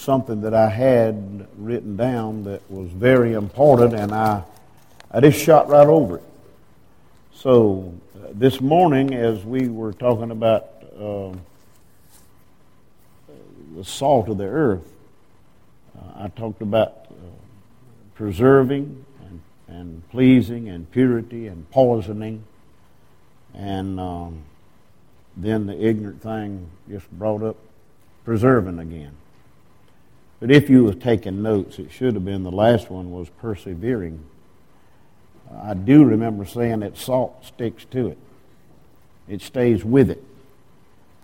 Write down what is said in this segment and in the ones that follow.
something that I had written down that was very important, and I, I just shot right over it. So uh, this morning, as we were talking about uh, the salt of the earth, uh, I talked about uh, preserving and, and pleasing and purity and poisoning, and um, then the ignorant thing just brought up preserving again. But if you were taking notes, it should have been the last one was persevering. I do remember saying that salt sticks to it. It stays with it.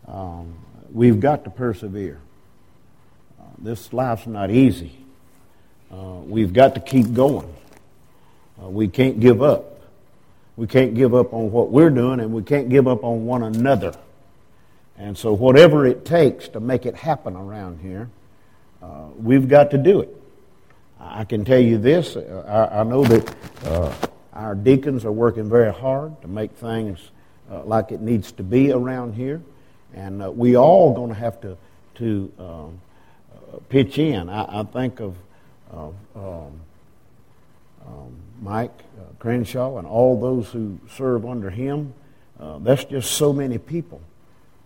Um, we've got to persevere. Uh, this life's not easy. Uh, we've got to keep going. Uh, we can't give up. We can't give up on what we're doing, and we can't give up on one another. And so, whatever it takes to make it happen around here, uh, we've got to do it. I can tell you this uh, I, I know that uh, our deacons are working very hard to make things uh, like it needs to be around here. And uh, we all going to have to, to um, uh, pitch in. I, I think of, of um, um, Mike Crenshaw and all those who serve under him. that's just so many people.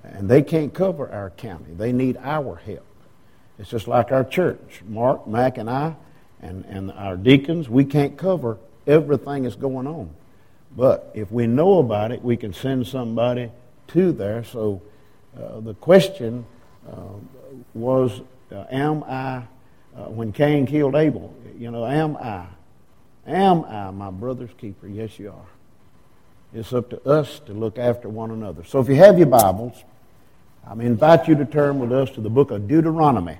And they can't cover our county. They need our help. It's just like our church. Mark, Mac, and I, and, and our deacons, we can't cover everything that's going on. But if we know about it, we can send somebody to there. So uh, the question uh, was, uh, am I, uh, when Cain killed Abel, you know, am I? Am I my brother's keeper? Yes, you are. It's up to us to look after one another. So if you have your Bibles, I invite you to turn with us to the book of Deuteronomy.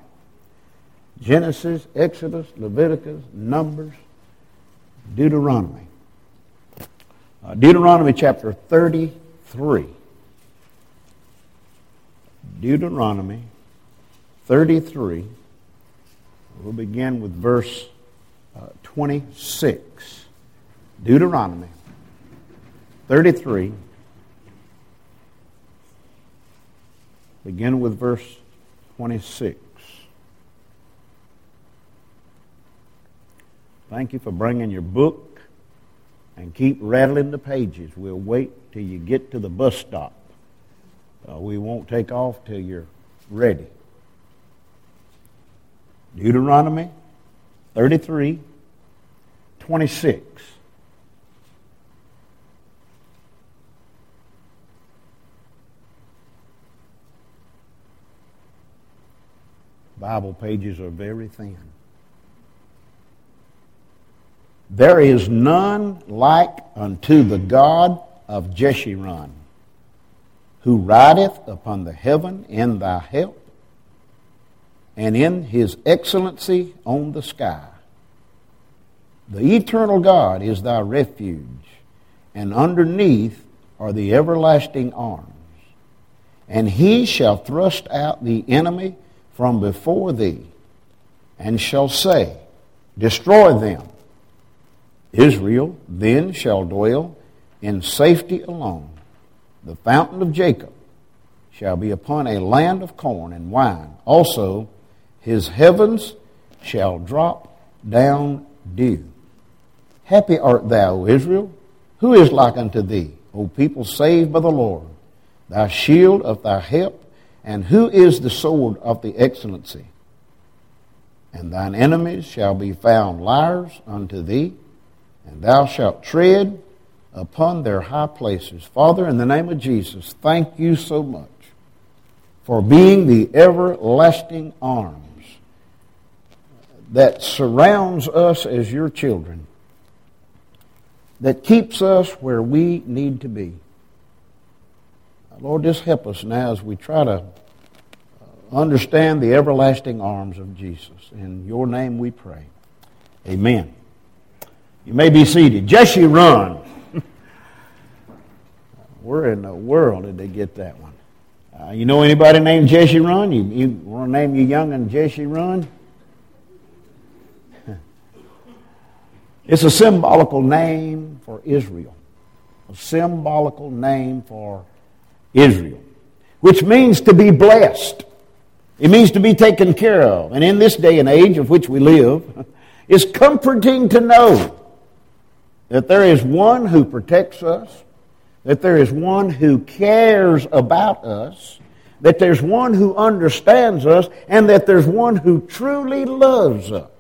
Genesis, Exodus, Leviticus, Numbers, Deuteronomy. Uh, Deuteronomy chapter 33. Deuteronomy 33. We'll begin with verse uh, 26. Deuteronomy 33. Begin with verse 26. Thank you for bringing your book and keep rattling the pages. We'll wait till you get to the bus stop. Uh, we won't take off till you're ready. Deuteronomy 33, 26. Bible pages are very thin. There is none like unto the God of Jeshurun, who rideth upon the heaven in thy help, and in his excellency on the sky. The eternal God is thy refuge, and underneath are the everlasting arms. And he shall thrust out the enemy from before thee, and shall say, Destroy them Israel then shall dwell in safety alone. The fountain of Jacob shall be upon a land of corn and wine. Also, his heavens shall drop down dew. Happy art thou, Israel. Who is like unto thee, O people saved by the Lord? Thy shield of thy help, and who is the sword of the excellency? And thine enemies shall be found liars unto thee and thou shalt tread upon their high places. Father, in the name of Jesus, thank you so much for being the everlasting arms that surrounds us as your children, that keeps us where we need to be. Lord, just help us now as we try to understand the everlasting arms of Jesus. In your name we pray. Amen. You may be seated. Jeshurun. Where in the world did they get that one? Uh, you know anybody named Jeshurun? You, you want to name your young and Jeshurun? it's a symbolical name for Israel. A symbolical name for Israel, which means to be blessed. It means to be taken care of. And in this day and age of which we live, it's comforting to know that there is one who protects us, that there is one who cares about us, that there's one who understands us, and that there's one who truly loves us.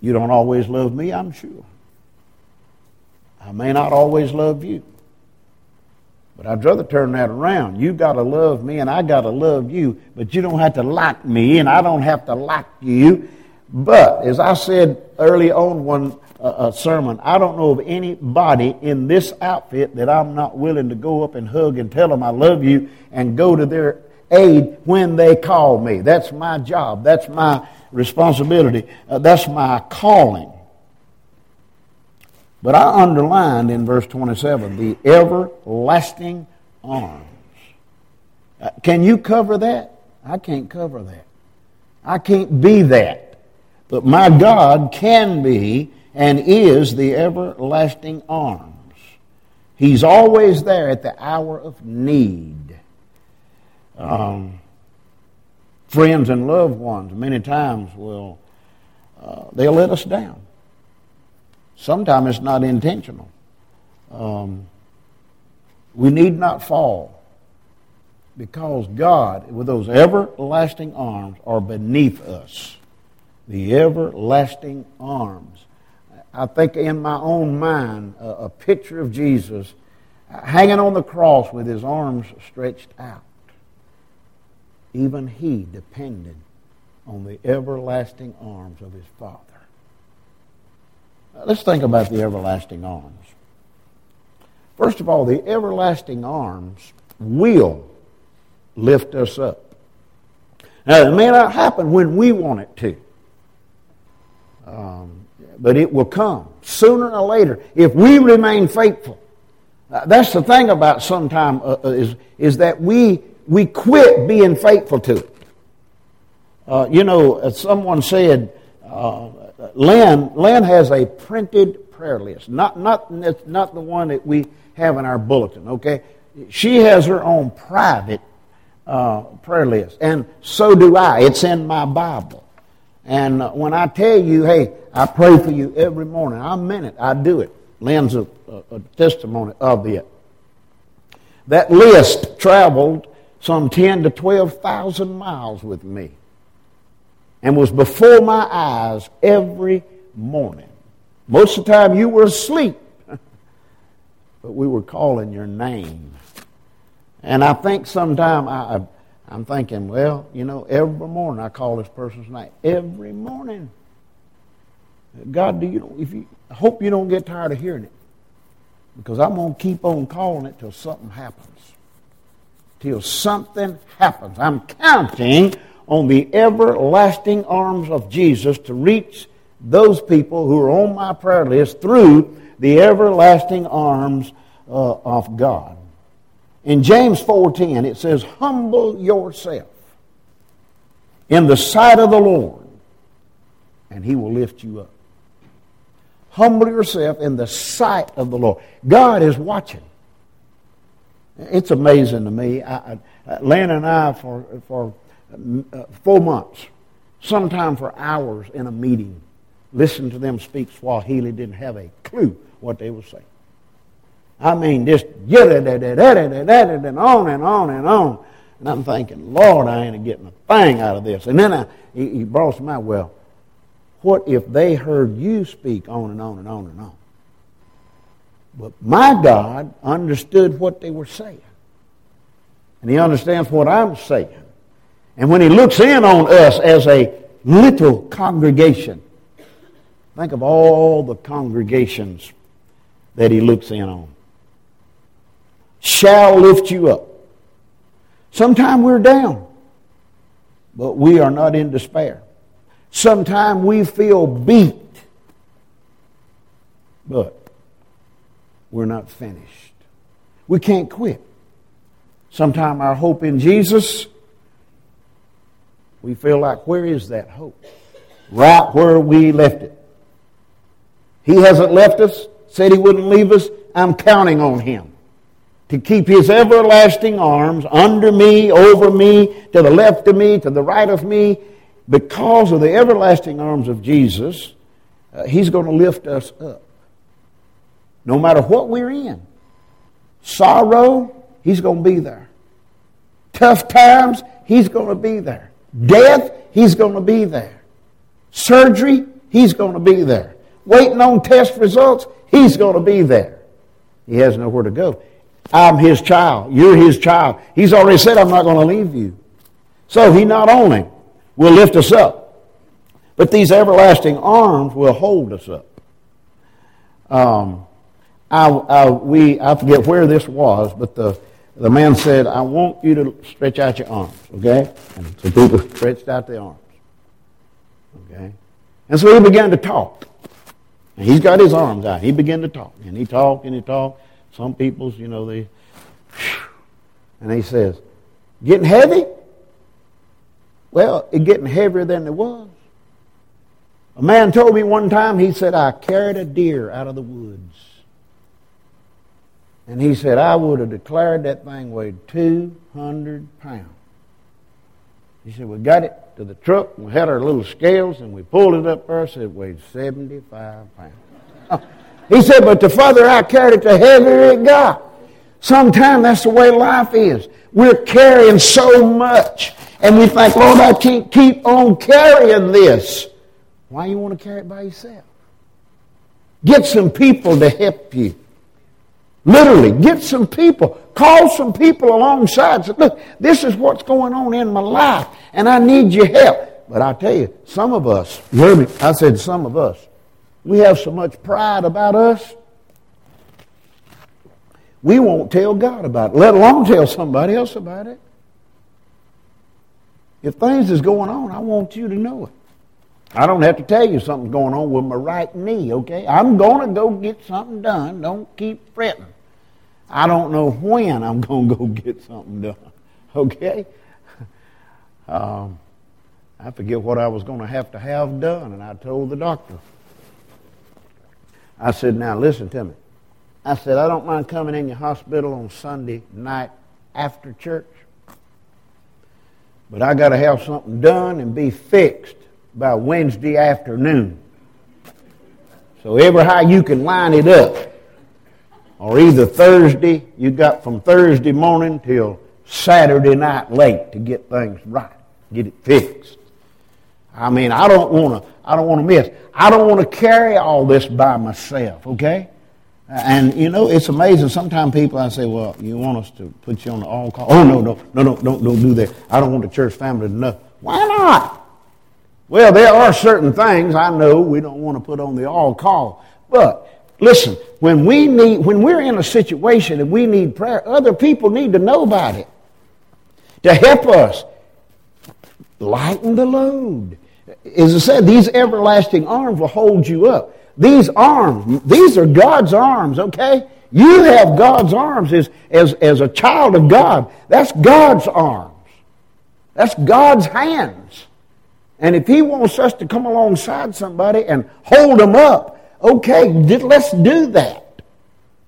You don't always love me, I'm sure. I may not always love you. But I'd rather turn that around. You got to love me and I got to love you, but you don't have to like me and I don't have to like you. But as I said early on one uh, sermon, I don't know of anybody in this outfit that I'm not willing to go up and hug and tell them I love you and go to their aid when they call me. That's my job. That's my responsibility. Uh, that's my calling. But I underlined in verse 27 the everlasting arms. Uh, can you cover that? I can't cover that. I can't be that. But my God can be and is the everlasting arms. He's always there at the hour of need. Um, friends and loved ones many times will uh, they'll let us down. Sometimes it's not intentional. Um, we need not fall because God, with those everlasting arms, are beneath us. The everlasting arms. I think in my own mind, a, a picture of Jesus hanging on the cross with his arms stretched out. Even he depended on the everlasting arms of his Father. Let's think about the everlasting arms. First of all, the everlasting arms will lift us up. Now, it may not happen when we want it to, um, but it will come sooner or later if we remain faithful. Uh, that's the thing about sometime uh, uh, is, is that we, we quit being faithful to it. Uh, you know, someone said, uh, Lynn, Lynn has a printed prayer list, not, not, not the one that we have in our bulletin, okay? She has her own private uh, prayer list, and so do I. It's in my Bible. And when I tell you, hey, I pray for you every morning, I mean it. I do it. Lynn's a, a, a testimony of it. That list traveled some 10 to 12,000 miles with me and was before my eyes every morning. Most of the time you were asleep, but we were calling your name. And I think sometime I, I'm thinking, well, you know, every morning I call this person's name. Every morning. God, do you know, if you I hope you don't get tired of hearing it. Because I'm going to keep on calling it till something happens. Till something happens. I'm counting on the everlasting arms of Jesus to reach those people who are on my prayer list through the everlasting arms uh, of God. In James 4:10 it says, "Humble yourself in the sight of the Lord, and he will lift you up." Humble yourself in the sight of the Lord. God is watching. It's amazing to me. I, I, Lynn and I, for, for uh, four months, sometime for hours in a meeting, listen to them speak Swahili, didn't have a clue what they were saying. I mean, just get it, and on and on and on. And I'm thinking, Lord, I ain't getting a thing out of this. And then I, he, he brought some out, well, what if they heard you speak on and on and on and on? But my God understood what they were saying. And he understands what I'm saying. And when he looks in on us as a little congregation, think of all the congregations that he looks in on. Shall lift you up. Sometimes we're down, but we are not in despair. Sometimes we feel beat, but we're not finished. We can't quit. Sometimes our hope in Jesus we feel like, where is that hope? Right where we left it. He hasn't left us, said He wouldn't leave us. I'm counting on Him to keep his everlasting arms under me, over me, to the left of me, to the right of me, because of the everlasting arms of Jesus, uh, he's going to lift us up. No matter what we're in. Sorrow, he's going to be there. Tough times, he's going to be there. Death, he's going to be there. Surgery, he's going to be there. Waiting on test results, he's going to be there. He has nowhere to go. I'm his child. You're his child. He's already said, I'm not going to leave you. So he not only will lift us up, but these everlasting arms will hold us up. Um, I, I, we, I forget where this was, but the, the man said, I want you to stretch out your arms, okay? And so people stretched out their arms, okay? And so he began to talk. And he's got his arms out. He began to talk. And he talked and he talked. Some people's, you know, they, and he says, getting heavy? Well, it's getting heavier than it was. A man told me one time, he said, I carried a deer out of the woods. And he said, I would have declared that thing weighed 200 pounds. He said, We got it to the truck, we had our little scales, and we pulled it up there, said it weighed 75 pounds. He said, but the further I carried it, the heavier it got. Sometimes that's the way life is. We're carrying so much. And we think, Lord, I can't keep on carrying this. Why you want to carry it by yourself? Get some people to help you. Literally, get some people. Call some people alongside. Say, look, this is what's going on in my life, and I need your help. But I tell you, some of us, you heard me? I said some of us. We have so much pride about us, we won't tell God about it, let alone tell somebody else about it. If things is going on, I want you to know it. I don't have to tell you something's going on with my right knee, okay? I'm going to go get something done. Don't keep fretting. I don't know when I'm going to go get something done, okay? Um, I forget what I was going to have to have done, and I told the doctor. I said, now listen to me. I said, I don't mind coming in your hospital on Sunday night after church, but I got to have something done and be fixed by Wednesday afternoon. So every how you can line it up, or either Thursday, you got from Thursday morning till Saturday night late to get things right, get it fixed. I mean, I don't want to. I don't want to miss. I don't want to carry all this by myself. Okay. And you know, it's amazing. Sometimes people, I say, "Well, you want us to put you on the all call?" Oh no, no, no, no, don't don't do that. I don't want the church family to know. Why not? Well, there are certain things I know we don't want to put on the all call. But listen, when we need, when we're in a situation and we need prayer, other people need to know about it to help us lighten the load as I said, these everlasting arms will hold you up. These arms, these are God's arms, okay? You have God's arms as, as, as a child of God. That's God's arms. That's God's hands. And if He wants us to come alongside somebody and hold them up, okay, let's do that.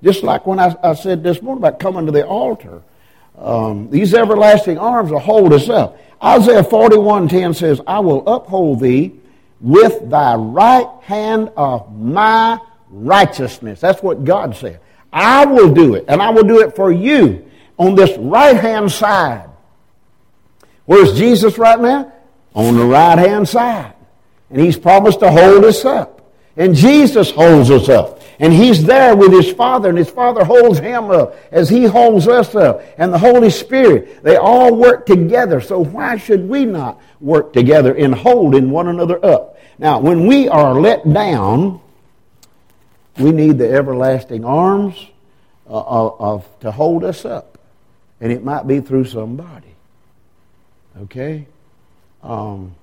Just like when I, I said this morning about coming to the altar. Um, these everlasting arms will hold us up. Isaiah 41:10 says, I will uphold thee with thy right hand of my righteousness. That's what God said. I will do it, and I will do it for you on this right hand side. Where's Jesus right now? On the right hand side. And he's promised to hold us up. And Jesus holds us up. And he's there with his Father, and his Father holds him up as he holds us up. And the Holy Spirit, they all work together. So why should we not work together in holding one another up? Now, when we are let down, we need the everlasting arms uh, of, of, to hold us up. And it might be through somebody. Okay? Um,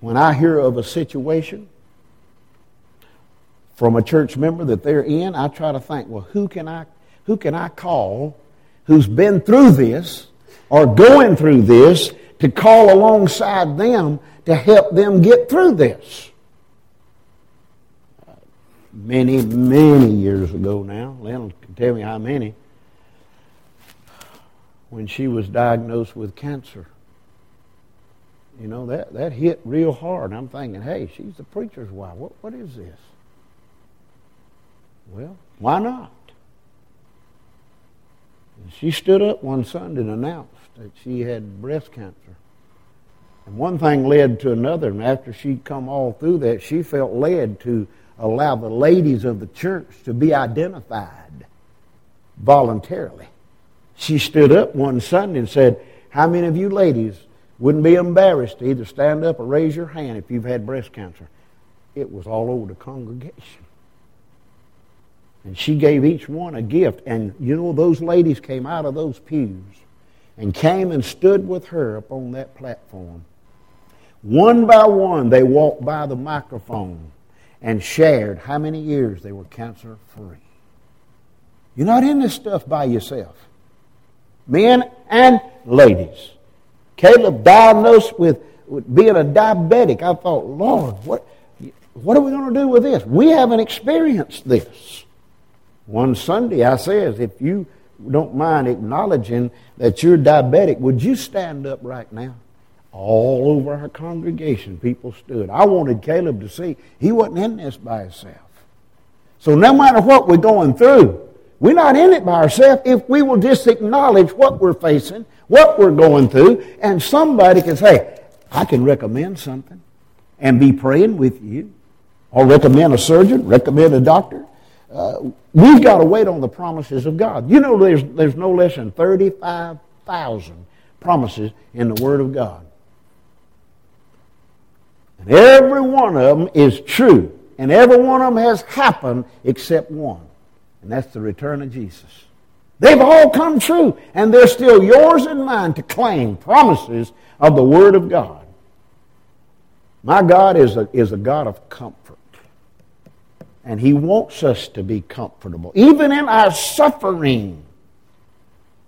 when I hear of a situation from a church member that they're in, I try to think, well, who can I, who can I call who's been through this or going through this to call alongside them to help them get through this? Many, many years ago now, Lynn can tell me how many, when she was diagnosed with cancer. You know, that, that hit real hard. I'm thinking, hey, she's the preacher's wife. What, what is this? Well, why not? And she stood up one Sunday and announced that she had breast cancer. And one thing led to another, and after she'd come all through that, she felt led to allow the ladies of the church to be identified voluntarily. She stood up one Sunday and said, How many of you ladies wouldn't be embarrassed to either stand up or raise your hand if you've had breast cancer? It was all over the congregation. And she gave each one a gift. And you know, those ladies came out of those pews and came and stood with her up on that platform. One by one, they walked by the microphone and shared how many years they were cancer free. You're not in this stuff by yourself. Men and ladies. Caleb diagnosed with, with being a diabetic. I thought, Lord, what, what are we going to do with this? We haven't experienced this. One Sunday I says, if you don't mind acknowledging that you're diabetic, would you stand up right now? All over our congregation, people stood. I wanted Caleb to see he wasn't in this by himself. So no matter what we're going through, we're not in it by ourselves if we will just acknowledge what we're facing, what we're going through, and somebody can say, I can recommend something and be praying with you, or recommend a surgeon, recommend a doctor. Uh, we've got to wait on the promises of God. You know, there's, there's no less than 35,000 promises in the Word of God. And every one of them is true. And every one of them has happened except one. And that's the return of Jesus. They've all come true. And they're still yours and mine to claim promises of the Word of God. My God is a, is a God of comfort. And He wants us to be comfortable, even in our suffering.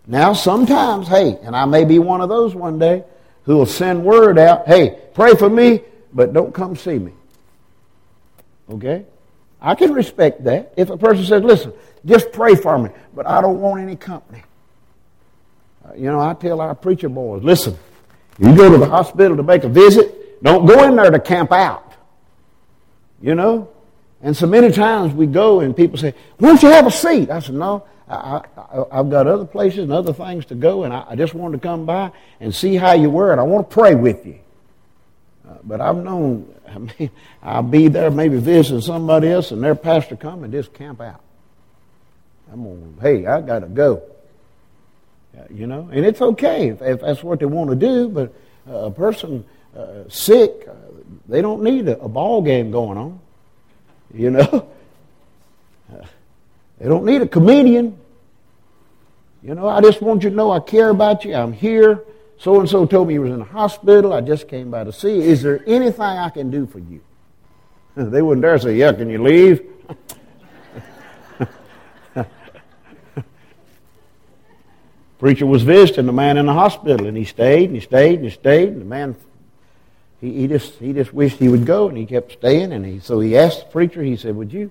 Now, sometimes, hey, and I may be one of those one day who will send word out, hey, pray for me, but don't come see me. Okay? I can respect that. If a person says, listen, just pray for me, but I don't want any company. Uh, you know, I tell our preacher boys, listen, you go to the hospital to make a visit, don't go in there to camp out. You know? And so many times we go and people say, why don't you have a seat? I said, no, I, have got other places and other things to go, and I, I, just wanted to come by and see how you were, and I want to pray with you. Uh, but I've known, I mean, I'll be there maybe visiting somebody else, and their pastor come and just camp out. I'm going, hey, I got to go. Uh, you know, and it's okay if, if, that's what they want to do, but uh, a person uh, sick, uh, they don't need a, a, ball game going on. You know, they don't need a comedian. You know, I just want you to know I care about you. I'm here. So and so told me he was in the hospital. I just came by to see. You. Is there anything I can do for you? They wouldn't dare say, Yeah, can you leave? Preacher was visiting the man in the hospital, and he stayed and he stayed and he stayed. And the man, he, he just he just wished he would go, and he kept staying. And he so he asked the preacher. He said, "Would you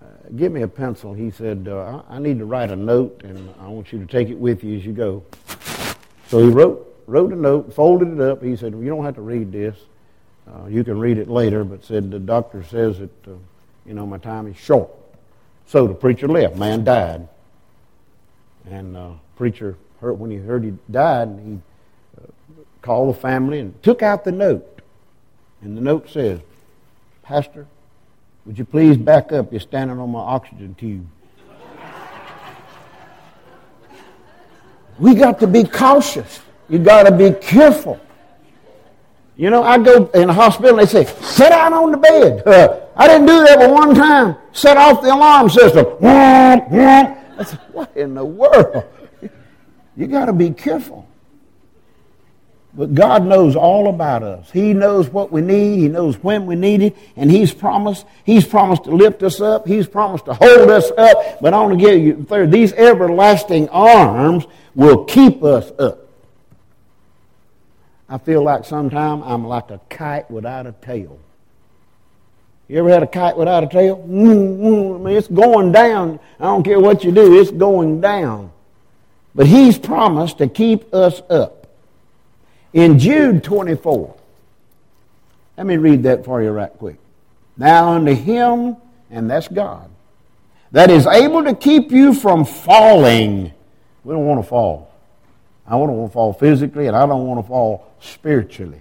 uh, give me a pencil?" He said, uh, "I need to write a note, and I want you to take it with you as you go." So he wrote wrote a note, folded it up. He said, well, "You don't have to read this. Uh, you can read it later." But said the doctor says that uh, you know my time is short. So the preacher left. Man died, and uh, preacher heard when he heard he died, he called the family and took out the note. And the note says, Pastor, would you please back up? You're standing on my oxygen tube. we got to be cautious. You got to be careful. You know, I go in the hospital and they say, sit down on the bed. Uh, I didn't do that but one time. Set off the alarm system. I said, what in the world? You got to be careful. But God knows all about us. He knows what we need. He knows when we need it. And He's promised, He's promised to lift us up. He's promised to hold us up. But I want to give you third, these everlasting arms will keep us up. I feel like sometimes I'm like a kite without a tail. You ever had a kite without a tail? Mm, mm, mean, it's going down. I don't care what you do, it's going down. But he's promised to keep us up. In Jude 24, let me read that for you right quick. Now unto him, and that's God, that is able to keep you from falling. We don't want to fall. I don't want to fall physically, and I don't want to fall spiritually.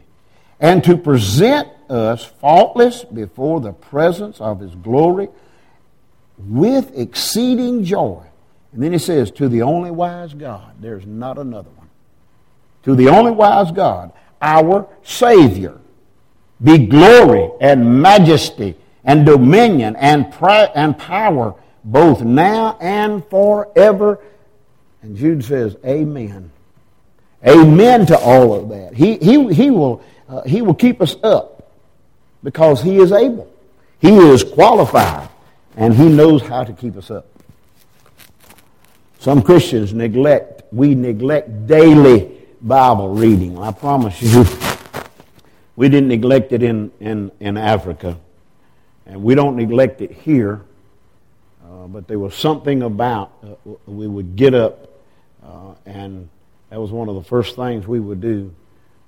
And to present us faultless before the presence of his glory with exceeding joy. And then he says, To the only wise God, there's not another. To the only wise God, our Savior, be glory and majesty and dominion and, and power both now and forever. And Jude says, Amen. Amen to all of that. He, he, he, will, uh, he will keep us up because He is able. He is qualified and He knows how to keep us up. Some Christians neglect, we neglect daily Bible reading. I promise you, we didn't neglect it in, in, in Africa, and we don't neglect it here. Uh, but there was something about uh, we would get up, uh, and that was one of the first things we would do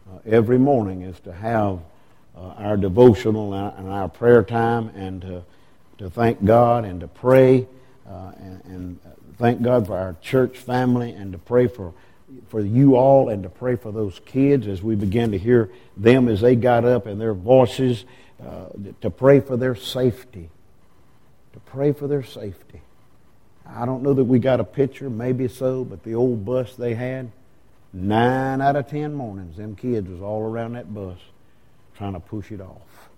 uh, every morning is to have uh, our devotional and our prayer time and to, to thank God and to pray uh, and, and thank God for our church family and to pray for, for you all and to pray for those kids as we began to hear them as they got up and their voices, uh, to pray for their safety. To pray for their safety. I don't know that we got a picture, maybe so, but the old bus they had, nine out of ten mornings, them kids was all around that bus trying to push it off.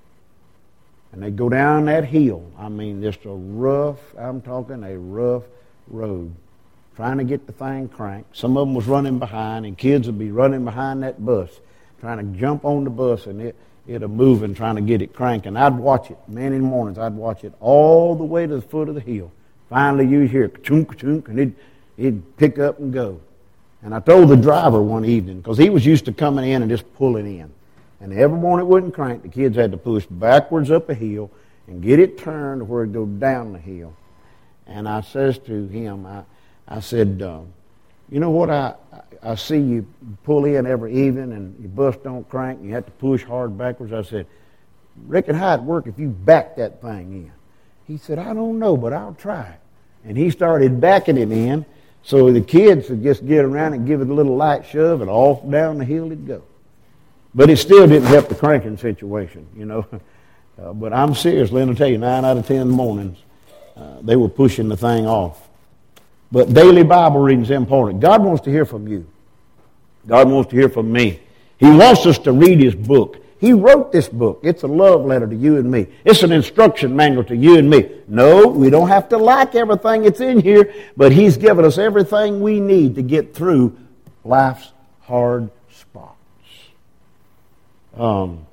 And they go down that hill. I mean, just a rough, I'm talking a rough road, trying to get the thing cranked. Some of them was running behind, and kids would be running behind that bus, trying to jump on the bus, and it it'll move and trying to get it cranking. I'd watch it, man, in mornings. I'd watch it all the way to the foot of the hill. Finally, you hear chunk chunk, and it'd, it'd pick up and go. And I told the driver one evening because he was used to coming in and just pulling in. And every morning it wouldn't crank. The kids had to push backwards up a hill and get it turned where it'd go down the hill. And I says to him, I, I said, uh, you know what, I, I see you pull in every evening and your bus don't crank and you have to push hard backwards. I said, reckon how'd work if you backed that thing in? He said, I don't know, but I'll try. And he started backing it in so the kids would just get around and give it a little light shove and off down the hill it'd go. But it still didn't help the cranking situation, you know. Uh, but I'm serious, let me tell you, nine out of ten mornings, uh, they were pushing the thing off. But daily Bible reading is important. God wants to hear from you. God wants to hear from me. He wants us to read His book. He wrote this book. It's a love letter to you and me. It's an instruction manual to you and me. No, we don't have to like everything that's in here, but He's given us everything we need to get through life's hard spots. Um,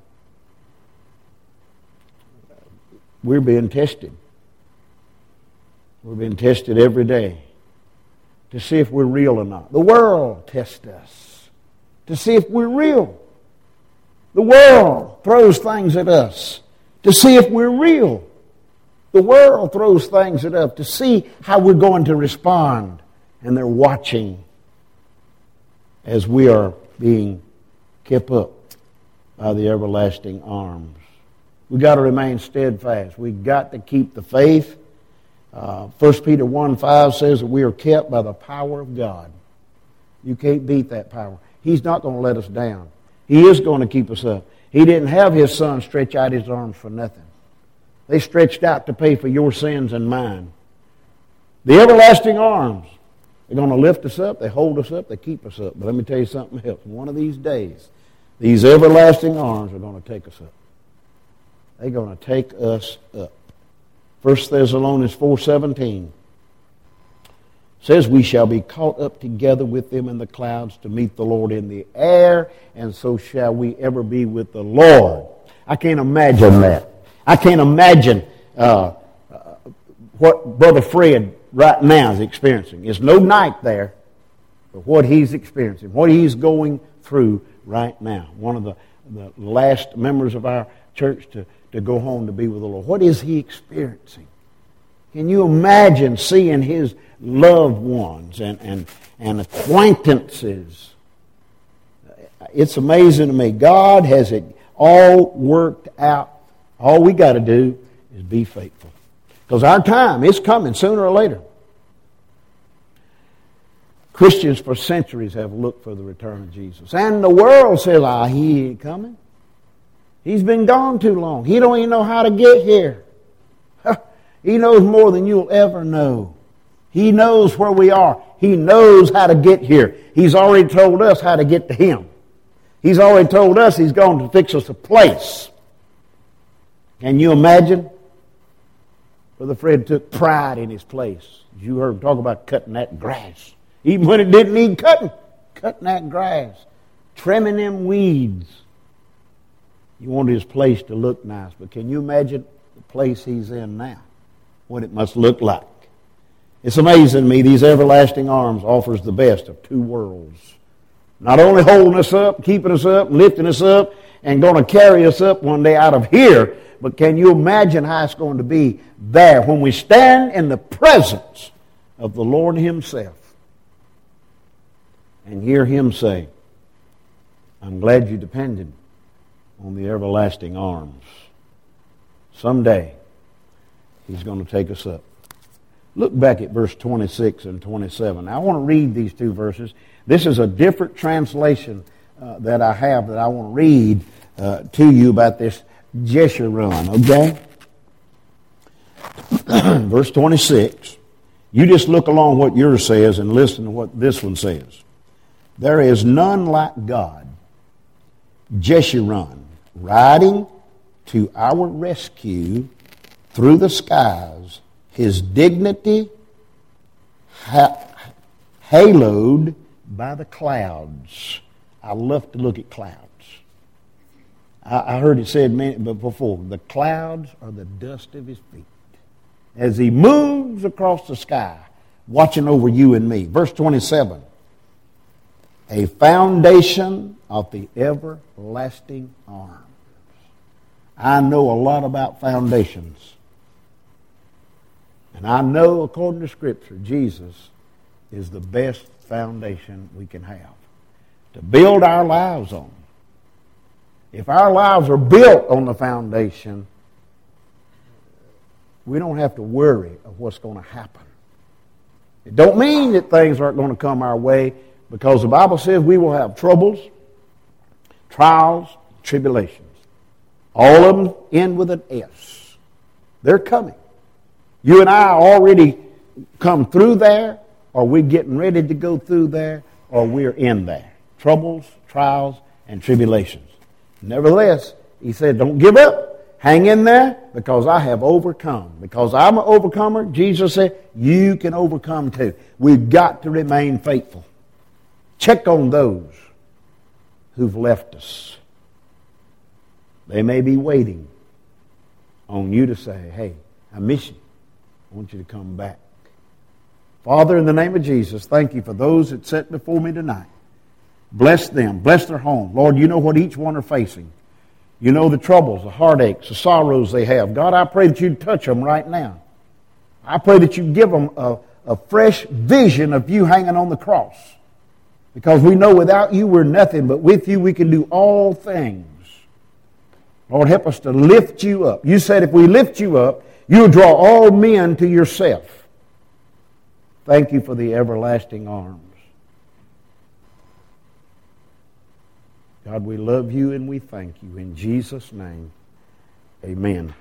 we're being tested. We're being tested every day to see if we're real or not. The world tests us to see if we're real. The world throws things at us to see if we're real. The world throws things at us to see how we're going to respond. And they're watching as we are being kept up by the everlasting arms. We've got to remain steadfast. We've got to keep the faith uh, 1 Peter 1 5 says that we are kept by the power of God. You can't beat that power. He's not going to let us down. He is going to keep us up. He didn't have his son stretch out his arms for nothing. They stretched out to pay for your sins and mine. The everlasting arms. They're going to lift us up. They hold us up. They keep us up. But let me tell you something else. One of these days, these everlasting arms are going to take us up. They're going to take us up. 1 Thessalonians 4.17 says, We shall be caught up together with them in the clouds to meet the Lord in the air, and so shall we ever be with the Lord. I can't imagine that. I can't imagine uh, uh, what Brother Fred right now is experiencing. It's no night there, but what he's experiencing, what he's going through right now. One of the, the last members of our church to to go home to be with the Lord. What is he experiencing? Can you imagine seeing his loved ones and, and, and acquaintances. It's amazing to me. God has it all worked out. All we got to do is be faithful. Because our time is coming sooner or later. Christians for centuries have looked for the return of Jesus. And the world says, ah, he ain't coming. He's been gone too long. He don't even know how to get here. he knows more than you'll ever know. He knows where we are. He knows how to get here. He's already told us how to get to Him. He's already told us He's going to fix us a place. Can you imagine? Brother Fred took pride in his place. You heard him talk about cutting that grass. Even when it didn't need cutting, cutting that grass, trimming them weeds. You want his place to look nice, but can you imagine the place he's in now? What it must look like. It's amazing to me, these everlasting arms offers the best of two worlds. Not only holding us up, keeping us up, lifting us up, and going to carry us up one day out of here, but can you imagine how it's going to be there when we stand in the presence of the Lord Himself and hear Him say, I'm glad you depended on the everlasting arms. Someday, He's going to take us up. Look back at verse 26 and 27. Now, I want to read these two verses. This is a different translation uh, that I have that I want to read uh, to you about this Jeshurun, okay? Verse 26. You just look along what yours says and listen to what this one says. There is none like God, Jeshurun, riding to our rescue through the skies, his dignity ha- haloed by the clouds. I love to look at clouds. I, I heard it said many, before the clouds are the dust of his feet. As he moves across the sky, watching over you and me. Verse 27 A foundation of the everlasting arms. I know a lot about foundations. And I know, according to Scripture, Jesus is the best foundation we can have to build our lives on. If our lives are built on the foundation, we don't have to worry of what's going to happen. It don't mean that things aren't going to come our way because the Bible says we will have troubles, trials, tribulations. All of them end with an S. They're coming. You and I already come through there, or we're getting ready to go through there, or we're in there. Troubles, trials, and tribulations. Nevertheless, he said, Don't give up. Hang in there because I have overcome. Because I'm an overcomer, Jesus said, You can overcome too. We've got to remain faithful. Check on those who've left us. They may be waiting on you to say, Hey, I miss you. I want you to come back. Father, in the name of Jesus, thank you for those that sit before me tonight. Bless them. Bless their home. Lord, you know what each one are facing. You know the troubles, the heartaches, the sorrows they have. God, I pray that you'd touch them right now. I pray that you give them a, a fresh vision of you hanging on the cross. Because we know without you we're nothing, but with you we can do all things. Lord, help us to lift you up. You said if we lift you up, you'll draw all men to yourself. Thank you for the everlasting arms. God, we love you and we thank you. In Jesus' name, amen.